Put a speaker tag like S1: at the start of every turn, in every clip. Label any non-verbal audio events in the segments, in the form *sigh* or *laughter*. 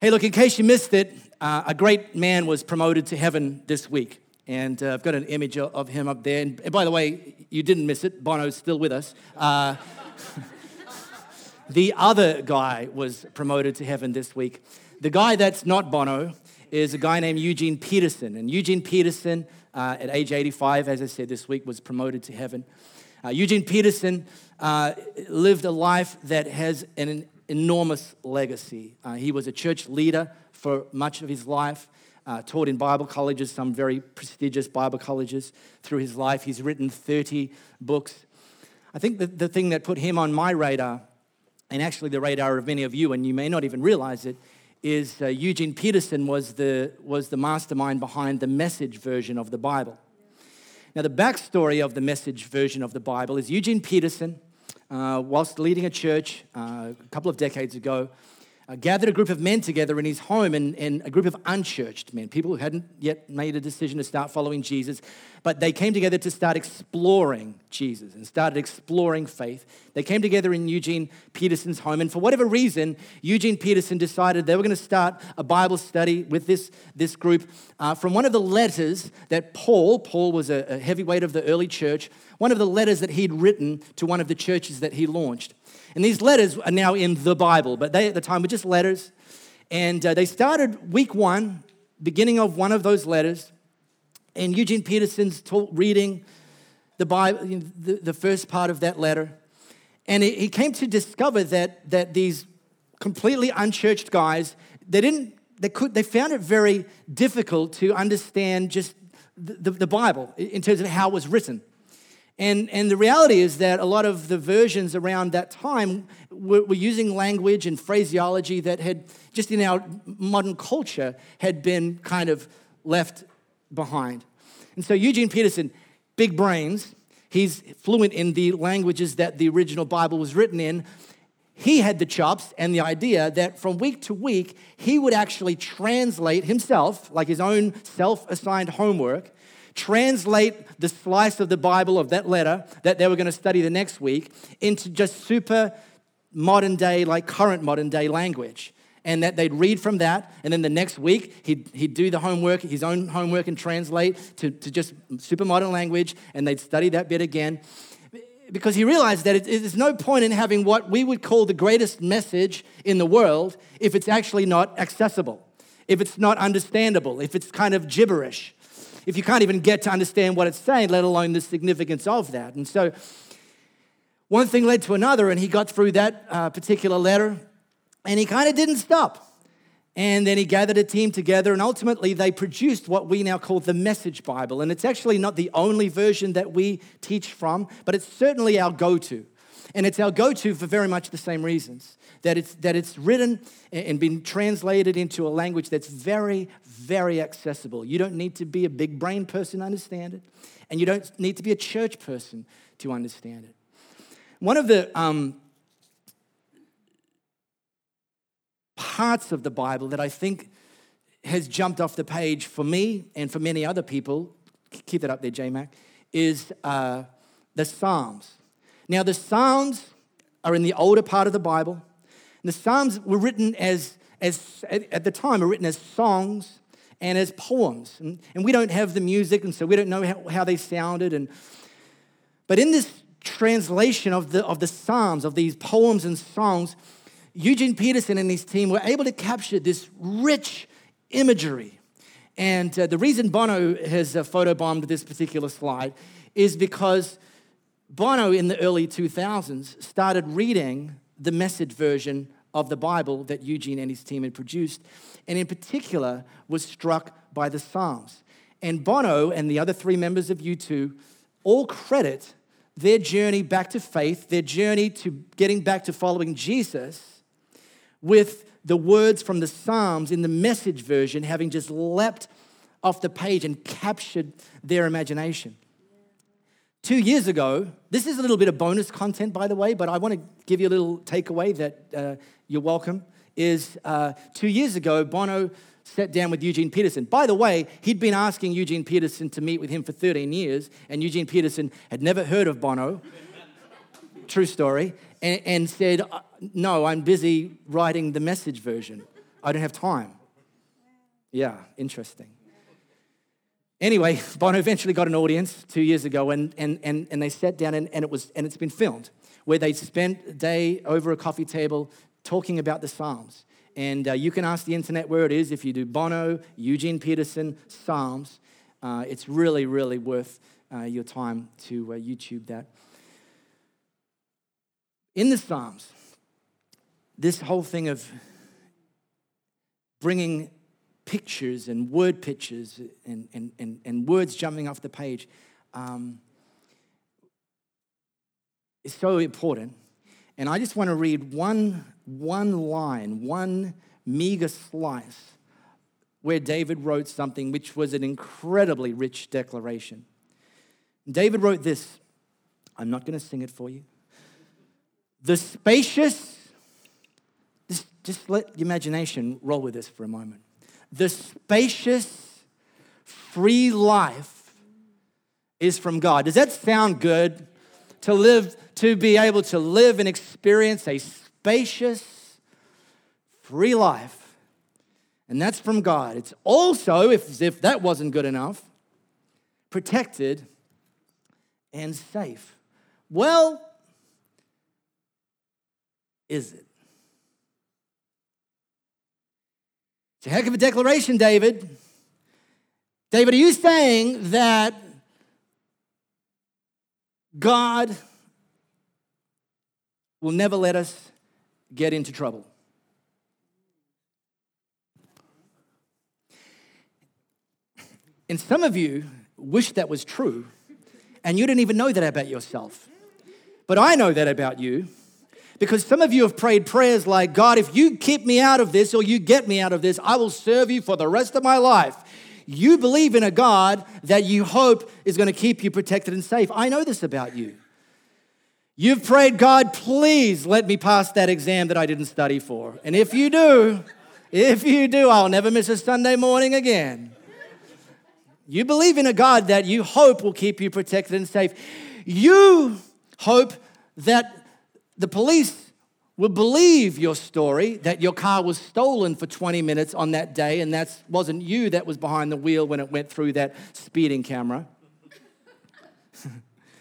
S1: Hey, look, in case you missed it, uh, a great man was promoted to heaven this week. And uh, I've got an image of him up there. And, by the way, you didn't miss it. Bono's still with us. Uh, *laughs* the other guy was promoted to heaven this week. The guy that's not Bono is a guy named Eugene Peterson. And Eugene Peterson, uh, at age 85, as I said this week, was promoted to heaven. Uh, Eugene Peterson uh, lived a life that has an enormous legacy. Uh, he was a church leader for much of his life, uh, taught in Bible colleges, some very prestigious Bible colleges through his life. He's written 30 books. I think the, the thing that put him on my radar, and actually the radar of many of you, and you may not even realize it, is uh, Eugene Peterson was the, was the mastermind behind the message version of the Bible. Now, the backstory of the message version of the Bible is Eugene Peterson uh, whilst leading a church uh, a couple of decades ago, uh, gathered a group of men together in his home and, and, a group of unchurched men, people who hadn't yet made a decision to start following Jesus, but they came together to start exploring Jesus and started exploring faith. They came together in Eugene Peterson's home, and for whatever reason, Eugene Peterson decided they were going to start a Bible study with this, this group uh, from one of the letters that Paul, Paul was a, a heavyweight of the early church, one of the letters that he'd written to one of the churches that he launched. And these letters are now in the Bible, but they at the time were just letters. And uh, they started week one, beginning of one of those letters, and Eugene Peterson's taught, reading the Bible, the, the first part of that letter. And he, came to discover that, that these completely unchurched guys, they didn't, they could, they found it very difficult to understand just the, the, the Bible in terms of how it was written. And, and the reality is that a lot of the versions around that time were, were, using language and phraseology that had, just in our modern culture, had been kind of left behind. And so Eugene Peterson, big brains, he's fluent in the languages that the original Bible was written in. He had the chops and the idea that from week to week, he would actually translate himself, like his own self assigned homework, translate the slice of the Bible of that letter that they were going to study the next week into just super modern day, like current modern day language. And that they'd read from that, and then the next week he'd, he'd do the homework, his own homework, and translate to, to just super modern language, and they'd study that bit again. Because he realized that there's no point in having what we would call the greatest message in the world if it's actually not accessible, if it's not understandable, if it's kind of gibberish if you can't even get to understand what it's saying, let alone the significance of that. And so one thing led to another, and he got through that uh, particular letter, and he kind of didn't stop. And then he gathered a team together, and ultimately they produced what we now call the Message Bible. And it's actually not the only version that we teach from, but it's certainly our go to. And it's our go to for very much the same reasons that it's, that it's written and been translated into a language that's very, very accessible. You don't need to be a big brain person to understand it, and you don't need to be a church person to understand it. One of the um, parts of the Bible that I think has jumped off the page for me and for many other people, keep that up there, J Mac, is uh, the Psalms. Now, the Psalms are in the older part of the Bible. And The Psalms were written as, as at the time, were written as songs and as poems. And, and we don't have the music, and so we don't know how, how they sounded. And, but in this translation of the, of the Psalms, of these poems and songs, Eugene Peterson and his team were able to capture this rich imagery. And uh, the reason Bono has uh, photobombed this particular slide is because Bono in the early 2000s started reading the message version of the Bible that Eugene and his team had produced, and in particular was struck by the Psalms. And Bono and the other three members of U2 all credit their journey back to faith, their journey to getting back to following Jesus, with the words from the Psalms in the message version having just leapt off the page and captured their imagination. Two years ago, this is a little bit of bonus content, by the way, but I want to give you a little takeaway that uh, you're welcome. Is uh, two years ago, Bono sat down with Eugene Peterson. By the way, he'd been asking Eugene Peterson to meet with him for 13 years, and Eugene Peterson had never heard of Bono. *laughs* True story. And, and said, uh, No, I'm busy writing the message version I don't have time. Yeah, interesting. Anyway, Bono eventually got an audience two years ago, and, and, and, and they sat down, and, and, it was, and it's been filmed, where they spent a day over a coffee table talking about the Psalms. And uh, you can ask the internet where it is if you do Bono, Eugene Peterson, Psalms. Uh, it's really, really worth uh, your time to uh, YouTube that. In the Psalms, this whole thing of bringing pictures and word pictures and, and, and, and words jumping off the page um, is so important. And I just want to read one, one line, one meager slice where David wrote something which was an incredibly rich declaration. David wrote this. I'm not going to sing it for you. The spacious, just, just let your imagination roll with this for a moment the spacious, free life is from God. Does that sound good? To live, to be able to live and experience a spacious, free life. And that's from God. It's also, if, if that wasn't good enough, protected and safe. Well, is it? It's a heck of a declaration, David. David, are you saying that God will never let us get into trouble? And some of you wish that was true, and you didn't even know that about yourself. But I know that about you. Because some of you have prayed prayers like, God, if you keep me out of this or you get me out of this, I will serve you for the rest of my life. You believe in a God that you hope is going to keep you protected and safe. I know this about you. You've prayed, God, please let me pass that exam that I didn't study for. And if you do, if you do, I'll never miss a Sunday morning again. You believe in a God that you hope will keep you protected and safe. You hope that the police will believe your story that your car was stolen for 20 minutes on that day and that wasn't you that was behind the wheel when it went through that speeding camera. *laughs*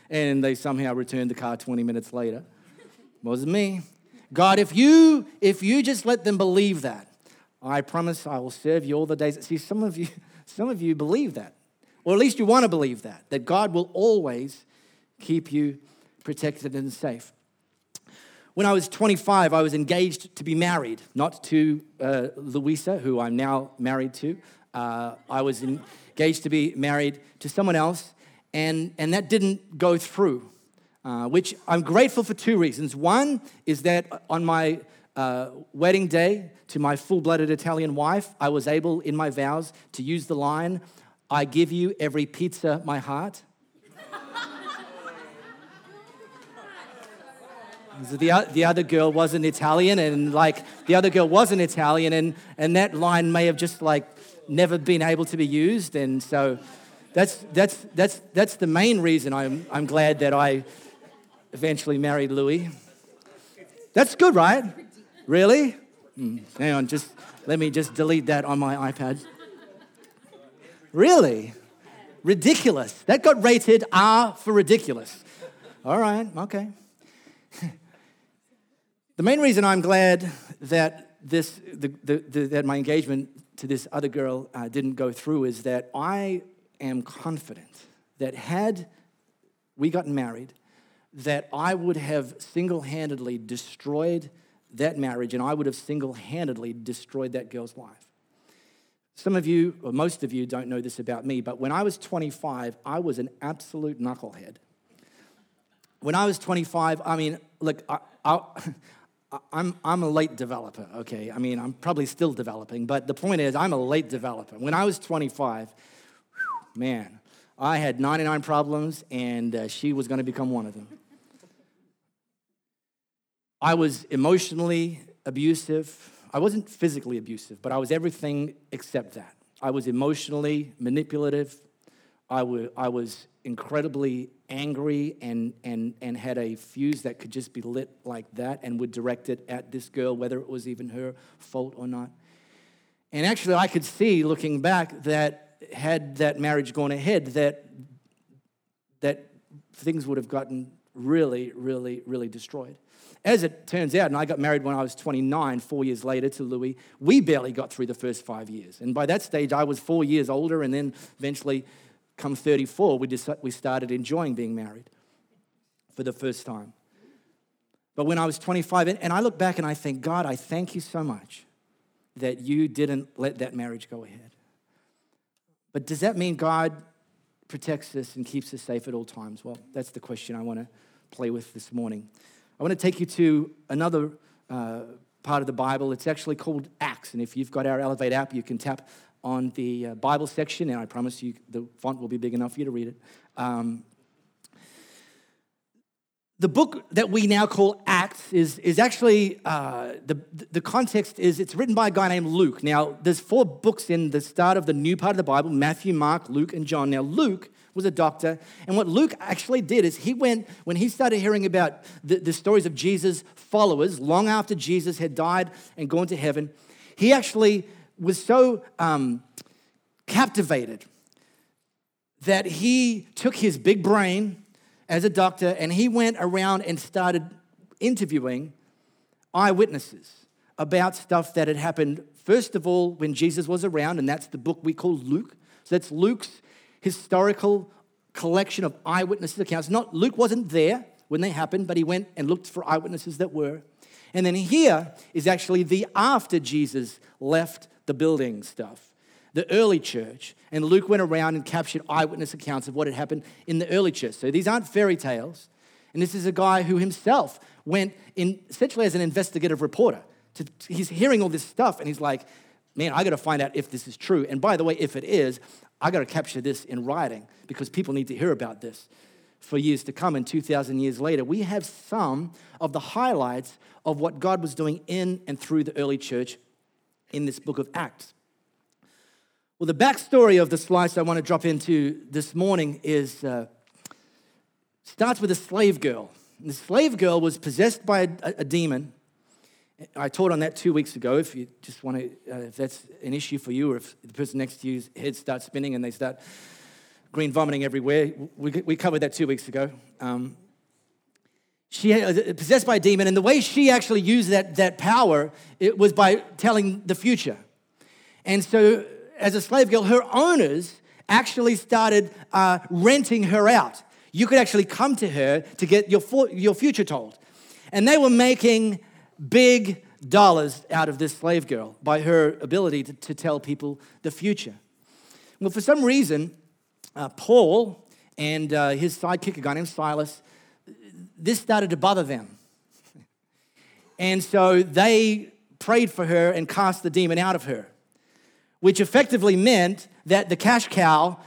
S1: and they somehow returned the car 20 minutes later. Wasn't me. God, if you if you just let them believe that, I promise I will serve you all the days. See, some of you, *laughs* some of you believe that. Or at least you want to believe that, that God will always keep you protected and safe. When I was 25, I was engaged to be married, not to uh, Louisa, who I'm now married to. Uh, I was engaged to be married to someone else, and, and that didn't go through, uh, which I'm grateful for two reasons. One is that on my uh, wedding day to my full blooded Italian wife, I was able in my vows to use the line, I give you every pizza my heart. The, the other girl wasn't Italian, and like the other girl wasn't Italian, and, and that line may have just like never been able to be used. And so that's, that's, that's, that's the main reason I'm, I'm glad that I eventually married Louis. That's good, right? Really? Mm, hang on, just let me just delete that on my iPad. Really? Ridiculous. That got rated R for ridiculous. All right, okay. *laughs* The main reason I'm glad that this, the, the, the, that my engagement to this other girl uh, didn't go through is that I am confident that had we gotten married, that I would have single-handedly destroyed that marriage and I would have single-handedly destroyed that girl's life. Some of you, or most of you, don't know this about me, but when I was 25, I was an absolute knucklehead. When I was 25, I mean, look, I, I, I'm, I'm a late developer, okay? I mean, I'm probably still developing, but the point is, I'm a late developer. When I was 25, whew, man, I had 99 problems, and uh, she was going to become one of them. I was emotionally abusive. I wasn't physically abusive, but I was everything except that. I was emotionally manipulative. I, w- I was incredibly angry and, and, and had a fuse that could just be lit like that and would direct it at this girl, whether it was even her fault or not. And actually, I could see looking back that had that marriage gone ahead, that, that things would have gotten really, really, really destroyed. As it turns out, and I got married when I was 29, four years later to Louis, we barely got through the first five years. And by that stage, I was four years older, and then eventually, come 34, we, just, we started enjoying being married for the first time. But when I was 25, and I look back and I think, God, I thank you so much that you didn't let that marriage go ahead. But does that mean God protects us and keeps us safe at all times? Well, that's the question I want to play with this morning. I want to take you to another uh, part of the Bible. It's actually called Acts. And if you've got our Elevate app, you can tap on the uh, Bible section, and I promise you the font will be big enough for you to read it. Um, the book that we now call Acts is, is actually, uh, the, the context is it's written by a guy named Luke. Now, there's four books in the start of the new part of the Bible Matthew, Mark, Luke, and John. Now, Luke was a doctor. And what Luke actually did is he went, when he started hearing about the, the stories of Jesus' followers, long after Jesus had died and gone to heaven, he actually was so um, captivated that he took his big brain as a doctor and he went around and started interviewing eyewitnesses about stuff that had happened, first of all, when Jesus was around, and that's the book we call Luke. So that's Luke's historical collection of eyewitness accounts. Not Luke wasn't there when they happened, but he went and looked for eyewitnesses that were. And then here is actually the after Jesus left the building stuff, the early church. And Luke went around and captured eyewitness accounts of what had happened in the early church. So these aren't fairy tales. And this is a guy who himself went in essentially as an investigative reporter. To, he's hearing all this stuff and he's like, man, I got to find out if this is true. And by the way, if it is, I got to capture this in writing because people need to hear about this for years to come and 2,000 years later. We have some of the highlights of what God was doing in and through the early church in this book of Acts. Well, the backstory of the slice I want to drop into this morning is uh, starts with a slave girl. And the slave girl was possessed by a, a demon I taught on that two weeks ago. If you just want to, uh, if that's an issue for you, or if the person next to you's head starts spinning and they start green vomiting everywhere, we, we covered that two weeks ago. Um, she uh, possessed by a demon, and the way she actually used that, that power it was by telling the future. And so, as a slave girl, her owners actually started uh, renting her out. You could actually come to her to get your, your future told. And they were making big dollars out of this slave girl by her ability to, to tell people the future. Well, for some reason, uh, Paul and uh, his sidekick, a guy named Silas, this started to bother them. *laughs* And so they prayed for her and cast the demon out of her, which effectively meant that the cash cow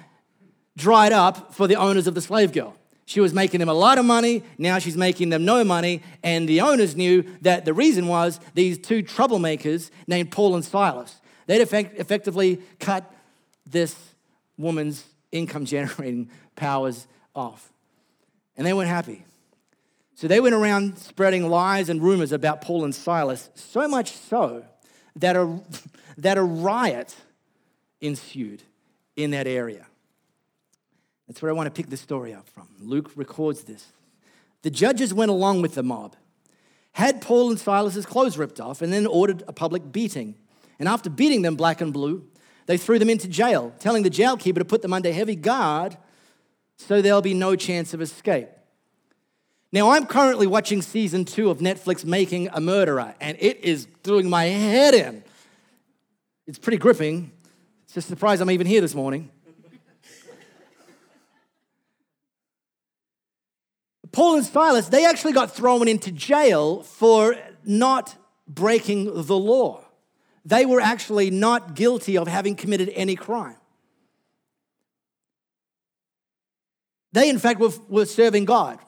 S1: dried up for the owners of the slave girl. She was making them a lot of money. Now she's making them no money. And the owners knew that the reason was these two troublemakers named Paul and Silas. They'd effect- effectively cut this woman's income generating powers off. And they weren't happy. So they went around spreading lies and rumors about Paul and Silas, so much so that a, *laughs* that a riot ensued in that area. That's where I want to pick the story up from. Luke records this. The judges went along with the mob, had Paul and Silas's clothes ripped off, and then ordered a public beating. And after beating them black and blue, they threw them into jail, telling the jailkeeper to put them under heavy guard so there'll be no chance of escape. Now, I'm currently watching season two of Netflix Making a Murderer, and it is doing my head in. It's pretty gripping. It's a surprise I'm even here this morning. Paul and Silas, they actually got thrown into jail for not breaking the law. They were actually not guilty of having committed any crime. They, in fact, were, were serving God.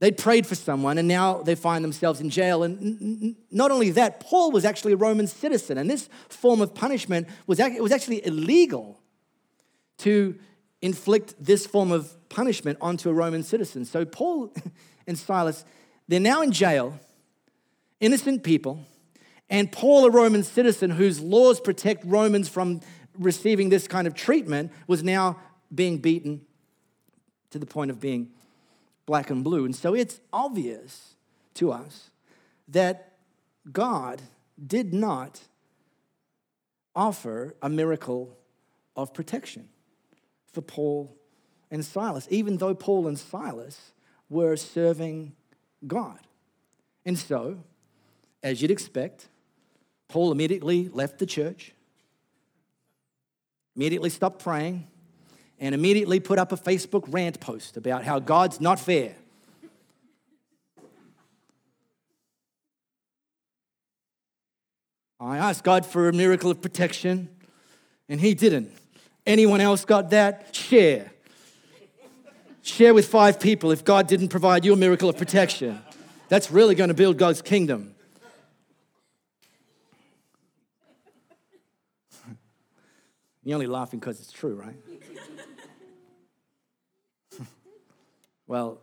S1: They'd prayed for someone and now they find themselves in jail. And not only that, Paul was actually a Roman citizen. And this form of punishment was, it was actually illegal to inflict this form of punishment onto a Roman citizen. So Paul *laughs* and Silas, they're now in jail, innocent people, And Paul, a Roman citizen whose laws protect Romans from receiving this kind of treatment, was now being beaten to the point of being black and blue. And so it's obvious to us that God did not offer a miracle of protection for Paul and Silas, even though Paul and Silas were serving God. And so, as you'd expect, Paul immediately left the church, immediately stopped praying, and immediately put up a Facebook rant post about how God's not fair. I asked God for a miracle of protection, and He didn't. Anyone else got that? Share. Share with five people if God didn't provide you a miracle of protection. That's really going to build God's kingdom. *laughs* You're only laughing because it's true, right? Well,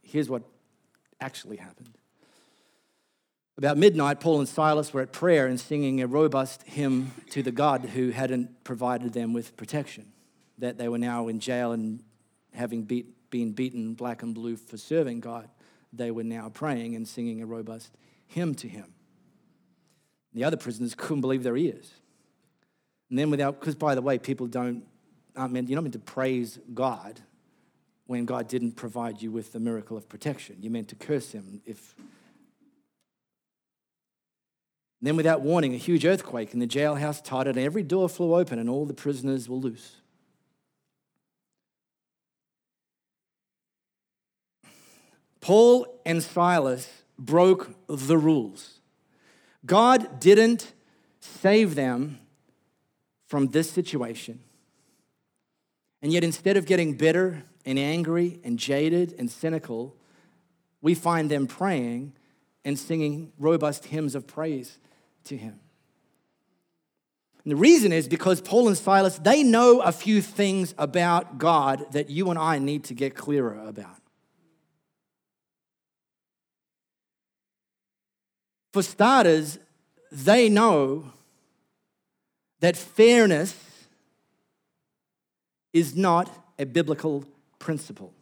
S1: here's what actually happened. About midnight, Paul and Silas were at prayer and singing a robust hymn to the God who hadn't provided them with protection, that they were now in jail and having beat, been beaten black and blue for serving God, they were now praying and singing a robust hymn to him. The other prisoners couldn't believe their ears. And then without, because by the way, people don't, aren't meant, you're not meant to praise God when God didn't provide you with the miracle of protection. You're meant to curse him if. And then without warning, a huge earthquake and the jailhouse tottered and every door flew open and all the prisoners were loose. Paul and Silas broke the rules. God didn't save them from this situation. And yet, instead of getting bitter and angry and jaded and cynical, we find them praying and singing robust hymns of praise to Him. And the reason is because Paul and Silas, they know a few things about God that you and I need to get clearer about. For starters, they know that fairness is not a biblical principle.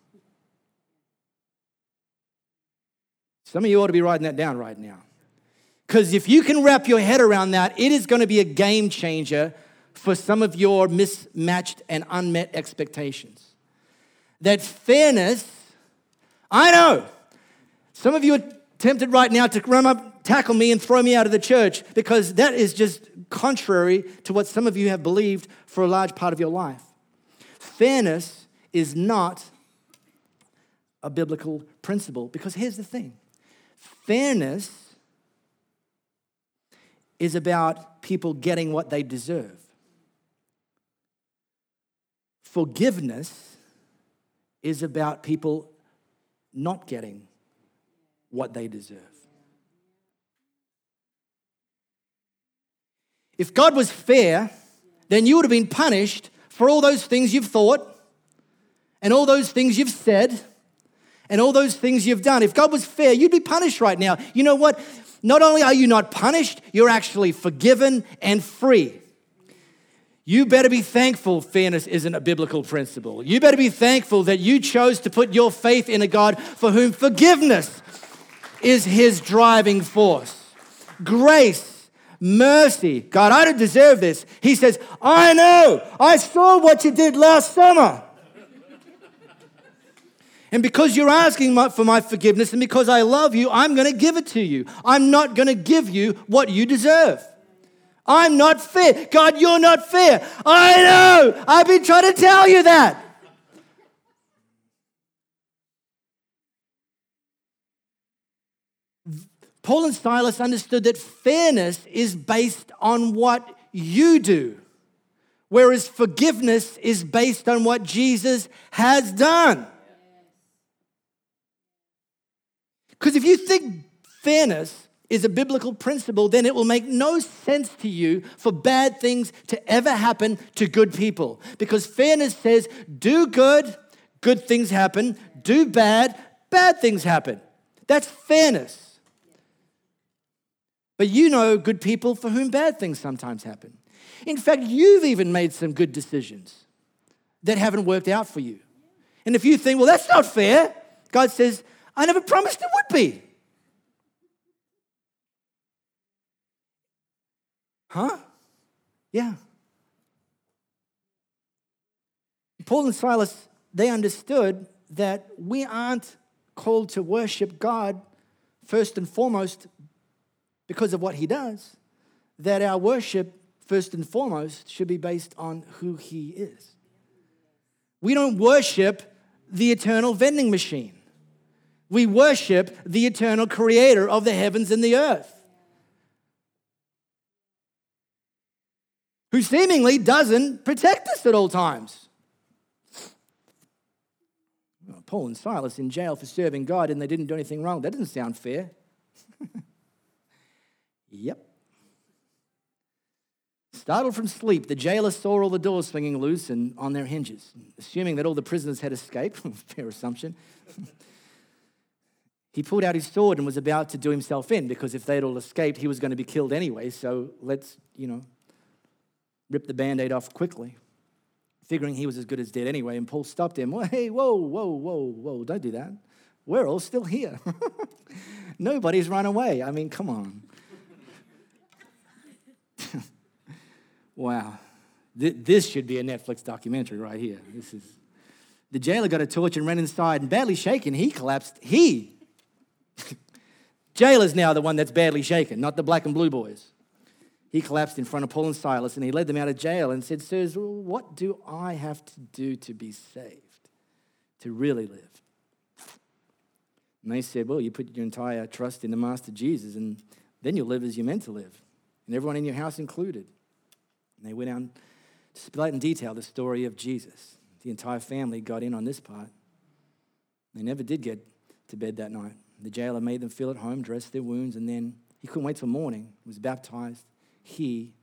S1: Some of you ought to be writing that down right now. Because if you can wrap your head around that, it is going to be a game changer for some of your mismatched and unmet expectations. That fairness, I know, some of you are tempted right now to run up, tackle me, and throw me out of the church because that is just contrary to what some of you have believed for a large part of your life. Fairness is not a biblical principle because here's the thing fairness is about people getting what they deserve. Forgiveness is about people not getting what they deserve. If God was fair, then you would have been punished for all those things you've thought and all those things you've said and all those things you've done. If God was fair, you'd be punished right now. You know what? Not only are you not punished, you're actually forgiven and free. You better be thankful fairness isn't a biblical principle. You better be thankful that you chose to put your faith in a God for whom forgiveness is his driving force. Grace, mercy. God, I don't deserve this. He says, I know. I saw what you did last summer. And because you're asking for my forgiveness and because I love you, I'm going to give it to you. I'm not going to give you what you deserve. I'm not fair. God, you're not fair. I know. I've been trying to tell you that. Paul and Silas understood that fairness is based on what you do, whereas forgiveness is based on what Jesus has done. Because if you think fairness is a biblical principle, then it will make no sense to you for bad things to ever happen to good people. Because fairness says, do good, good things happen, do bad, bad things happen. That's fairness. But you know good people for whom bad things sometimes happen. In fact, you've even made some good decisions that haven't worked out for you. And if you think, well, that's not fair, God says, I never promised it would be. Huh? Yeah. Paul and Silas, they understood that we aren't called to worship God first and foremost because of what he does, that our worship, first and foremost, should be based on who he is. We don't worship the eternal vending machine. We worship the eternal creator of the heavens and the earth, who seemingly doesn't protect us at all times. Paul and Silas in jail for serving God and they didn't do anything wrong. That doesn't sound fair. *laughs* yep. Startled from sleep, the jailer saw all the doors swinging loose and on their hinges. Assuming that all the prisoners had escaped, *laughs* fair assumption, he pulled out his sword and was about to do himself in because if they'd all escaped, he was going to be killed anyway. So let's, you know, rip the band aid off quickly figuring he was as good as dead anyway. And Paul stopped him. Well, hey, whoa, whoa, whoa, whoa, don't do that. We're all still here. *laughs* Nobody's run away. I mean, come on. *laughs* wow. This should be a Netflix documentary right here. This is the jailer got a torch and ran inside, and badly shaken, he collapsed. He, *laughs* jailer's now the one that's badly shaken, not the black and blue boys. He collapsed in front of Paul and Silas and he led them out of jail and said, Sirs, what do I have to do to be saved, to really live? And they said, Well, you put your entire trust in the Master Jesus, and then you'll live as you're meant to live, and everyone in your house included. And they went on to spell out in detail the story of Jesus. The entire family got in on this part. They never did get to bed that night. The jailer made them feel at home, dressed their wounds, and then he couldn't wait till morning, was baptized, he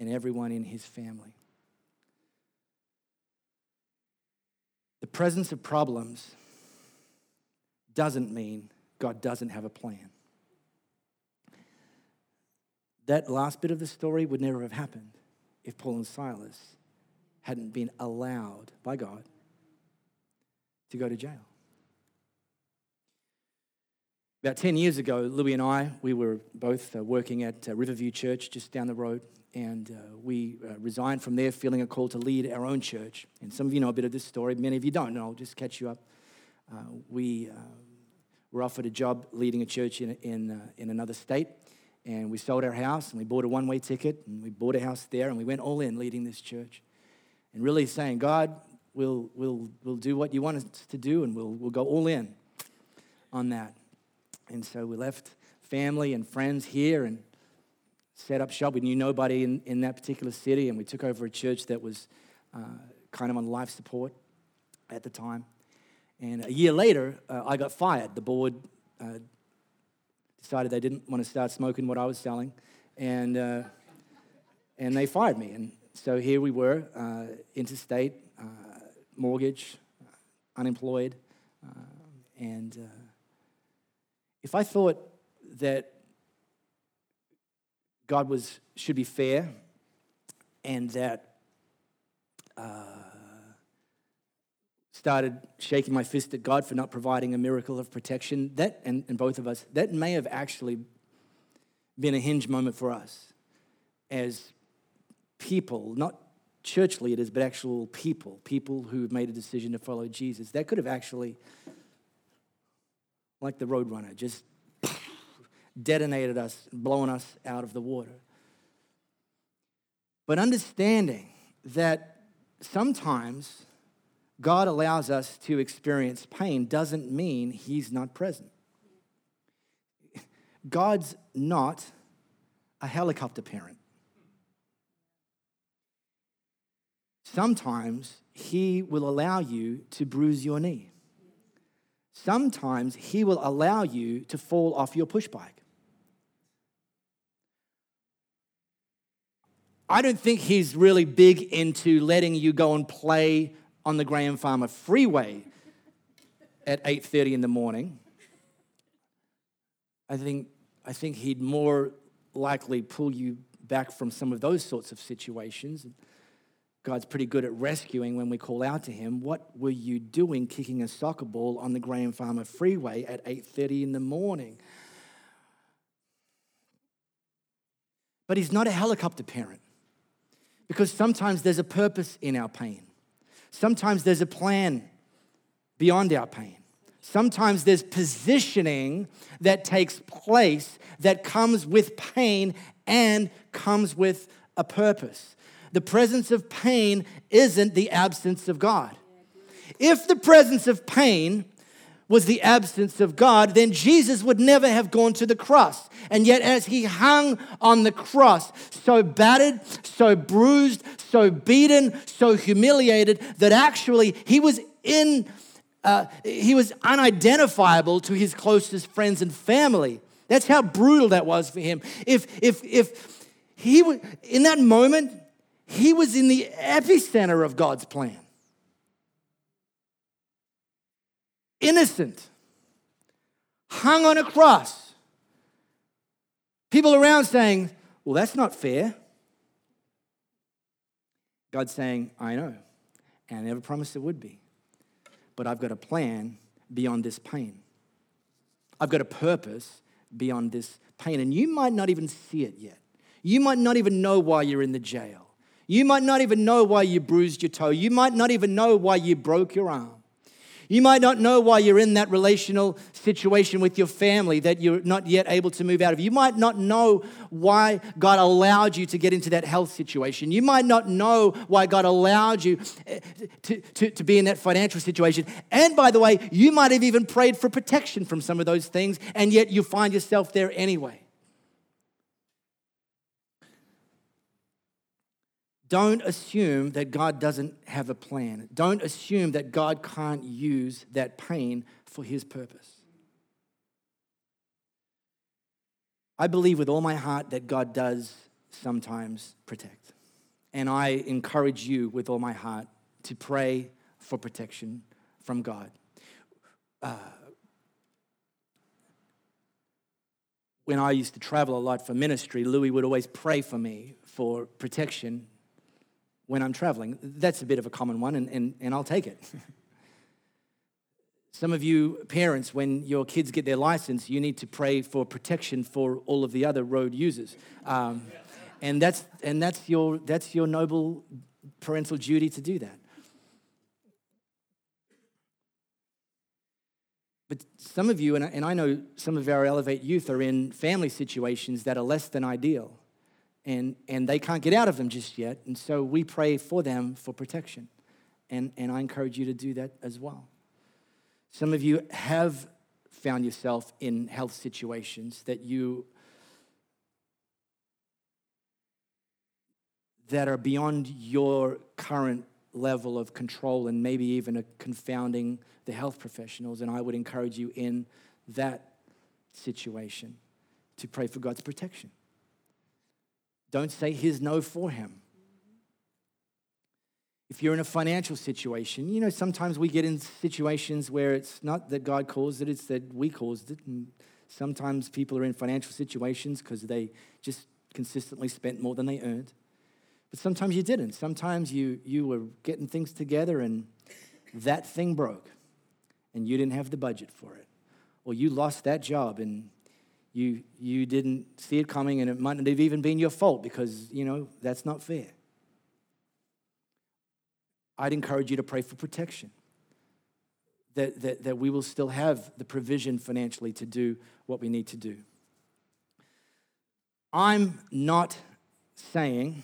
S1: and everyone in his family. The presence of problems doesn't mean God doesn't have a plan. That last bit of the story would never have happened if Paul and Silas hadn't been allowed by God to go to jail. About 10 years ago, Louis and I, we were both uh, working at uh, Riverview Church just down the road, and uh, we uh, resigned from there feeling a call to lead our own church. And some of you know a bit of this story, many of you don't know. I'll just catch you up. Uh, we uh, were offered a job leading a church in, in, in another state, and we sold our house and we bought a one way ticket, and we bought a house there, and we went all in leading this church. And really saying, God, we'll, we'll, we'll do what you want us to do, and we'll, we'll go all in on that. And so we left family and friends here and set up shop. We knew nobody in, in that particular city, and we took over a church that was uh, kind of on life support at the time. And a year later, uh, I got fired. The board uh, decided they didn't want to start smoking what I was selling, and, uh, and they fired me. And so here we were, uh, interstate, uh, mortgage, unemployed, and if I thought that God was, should be fair and that uh, started shaking my fist at God for not providing a miracle of protection, that, and, and both of us, that may have actually been a hinge moment for us as people, not church leaders, but actual people, people who've made a decision to follow Jesus. That could have actually like the Roadrunner, just *laughs* detonated us, blowing us out of the water. But understanding that sometimes God allows us to experience pain doesn't mean He's not present. God's not a helicopter parent. Sometimes He will allow you to bruise your knee sometimes He will allow you to fall off your push bike. I don't think He's really big into letting you go and play on the Graham Farmer freeway at 8:30 in the morning. I think I think He'd more likely pull you back from some of those sorts of situations. God's pretty good at rescuing when we call out to him. What were you doing kicking a soccer ball on the Graham Farmer freeway at 8:30 in the morning? But he's not a helicopter parent. Because sometimes there's a purpose in our pain. Sometimes there's a plan beyond our pain. Sometimes there's positioning that takes place that comes with pain and comes with a purpose. The presence of pain isn't the absence of God. If the presence of pain was the absence of God, then Jesus would never have gone to the cross. And yet, as he hung on the cross, so battered, so bruised, so beaten, so humiliated, that actually he was in, uh, he was unidentifiable to his closest friends and family. That's how brutal that was for him. If, if, if he, was in that moment, he was in the epicenter of God's plan. Innocent, hung on a cross. People around saying, Well, that's not fair. God's saying, I know, and I never promised it would be. But I've got a plan beyond this pain. I've got a purpose beyond this pain. And you might not even see it yet. You might not even know why you're in the jail. You might not even know why you bruised your toe. You might not even know why you broke your arm. You might not know why you're in that relational situation with your family that you're not yet able to move out of. You might not know why God allowed you to get into that health situation. You might not know why God allowed you eh, to, to, to be in that financial situation. And by the way, you might have even prayed for protection from some of those things, and yet you find yourself there anyway. Don't assume that God doesn't have a plan. Don't assume that God can't use that pain for his purpose. I believe with all my heart that God does sometimes protect. And I encourage you with all my heart to pray for protection from God. Uh, when I used to travel a lot for ministry, Louis would always pray for me for protection when I'm traveling. That's a bit of a common one, and, and, and I'll take it. *laughs* Some of you parents, when your kids get their license, you need to pray for protection for all of the other road users. Um, and that's, and that's, your, that's your noble parental duty to do that. But some of you, and I, and I know some of our Elevate youth are in family situations that are less than ideal and, and they can't get out of them just yet. And so we pray for them for protection. And, and I encourage you to do that as well. Some of you have found yourself in health situations that you that are beyond your current level of control and maybe even confounding the health professionals and I would encourage you in that situation to pray for God's protection. Don't say his no for him. If you're in a financial situation, you know, sometimes we get in situations where it's not that God caused it, it's that we caused it. And sometimes people are in financial situations because they just consistently spent more than they earned. But sometimes you didn't. Sometimes you, you were getting things together and that thing broke and you didn't have the budget for it. Or you lost that job and you, you didn't see it coming and it might not have even been your fault because, you know, that's not fair. I'd encourage you to pray for protection. That, that, that we will still have the provision financially to do what we need to do. I'm not saying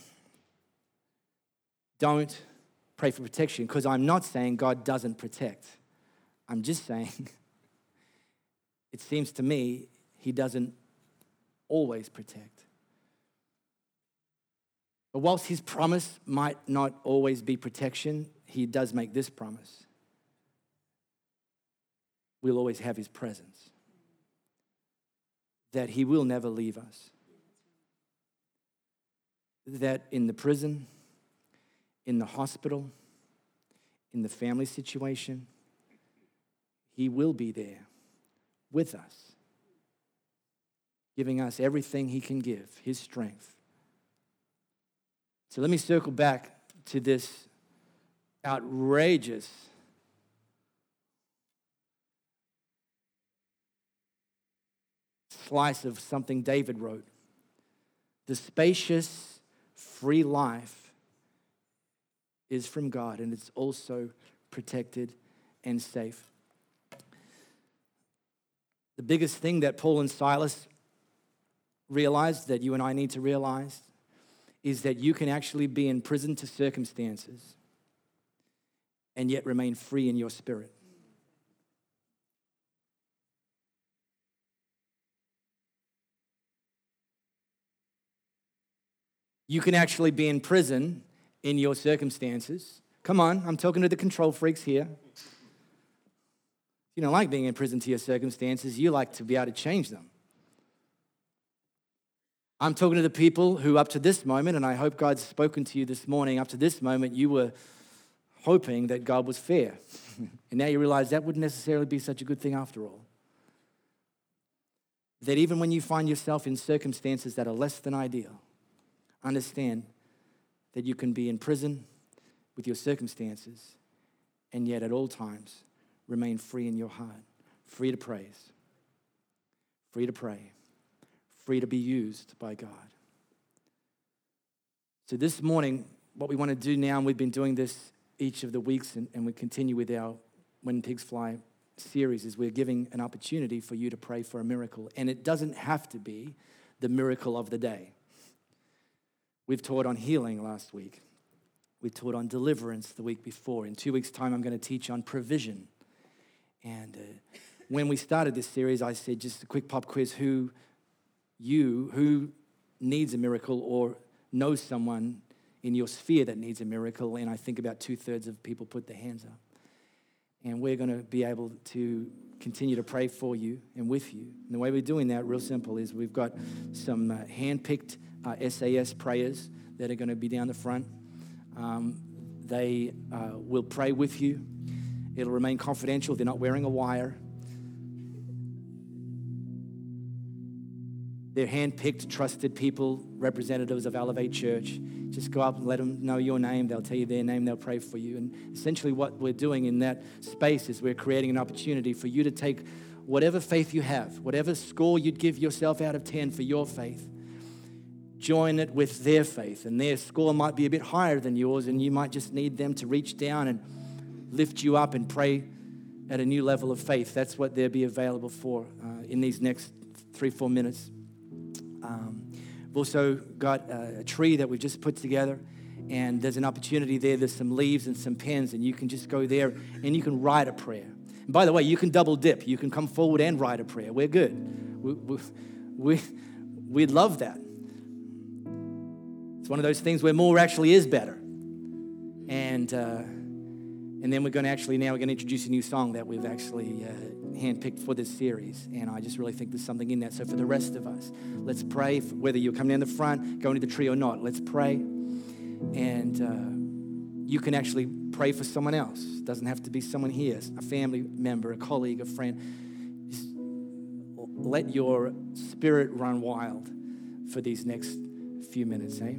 S1: don't pray for protection because I'm not saying God doesn't protect. I'm just saying *laughs* it seems to me he doesn't always protect. But whilst his promise might not always be protection, he does make this promise. We'll always have his presence, that he will never leave us. That in the prison, in the hospital, in the family situation, he will be there with us giving us everything He can give, His strength. So let me circle back to this outrageous slice of something David wrote. The spacious, free life is from God, and it's also protected and safe. The biggest thing that Paul and Silas realized that you and I need to realize is that you can actually be in prison to circumstances and yet remain free in your spirit. You can actually be in prison in your circumstances. Come on, I'm talking to the control freaks here. You don't like being in prison to your circumstances, you like to be able to change them. I'm talking to the people who, up to this moment, and I hope God's spoken to you this morning, up to this moment, you were hoping that God was fair. *laughs* and now you realize that wouldn't necessarily be such a good thing after all. That even when you find yourself in circumstances that are less than ideal, understand that you can be in prison with your circumstances and yet at all times remain free in your heart, free to praise, free to pray, free to be used by God. So, this morning, what we want to do now, and we've been doing this each of the weeks, and, and we continue with our When Pigs Fly series, is we're giving an opportunity for you to pray for a miracle. And it doesn't have to be the miracle of the day. We've taught on healing last week. We taught on deliverance the week before. In two weeks' time, I'm going to teach on provision. And uh, when we started this series, I said just a quick pop quiz who you, who needs a miracle or knows someone in your sphere that needs a miracle, and I think about two thirds of people put their hands up. And we're going to be able to continue to pray for you and with you. And the way we're doing that, real simple, is we've got some uh, hand picked uh, SAS prayers that are going to be down the front. Um, they uh, will pray with you. It'll remain confidential. They're not wearing a wire. They're hand-picked, trusted people, representatives of Elevate Church. Just go up and let them know your name. They'll tell you their name. They'll pray for you. And essentially, what we're doing in that space is we're creating an opportunity for you to take whatever faith you have, whatever score you'd give yourself out of 10 for your faith, join it with their faith. And their score might be a bit higher than yours, and you might just need them to reach down and lift you up and pray at a new level of faith. That's what they'll be available for uh, in these next three, four minutes. Um, we've also got a, a tree that we've just put together, and there's an opportunity there. There's some leaves and some pens, and you can just go there and you can write a prayer. And by the way, you can double dip. You can come forward and write a prayer. We're good. We, we, we, we'd love that. It's one of those things where more actually is better. And, uh, and then we're going to actually, now we're going to introduce a new song that we've actually uh, handpicked for this series. And I just really think there's something in that. So for the rest of us, let's pray, whether you're coming down the front, going to the tree or not, let's pray. And uh, you can actually pray for someone else. It doesn't have to be someone here, a family member, a colleague, a friend. Just let your spirit run wild for these next few minutes, eh?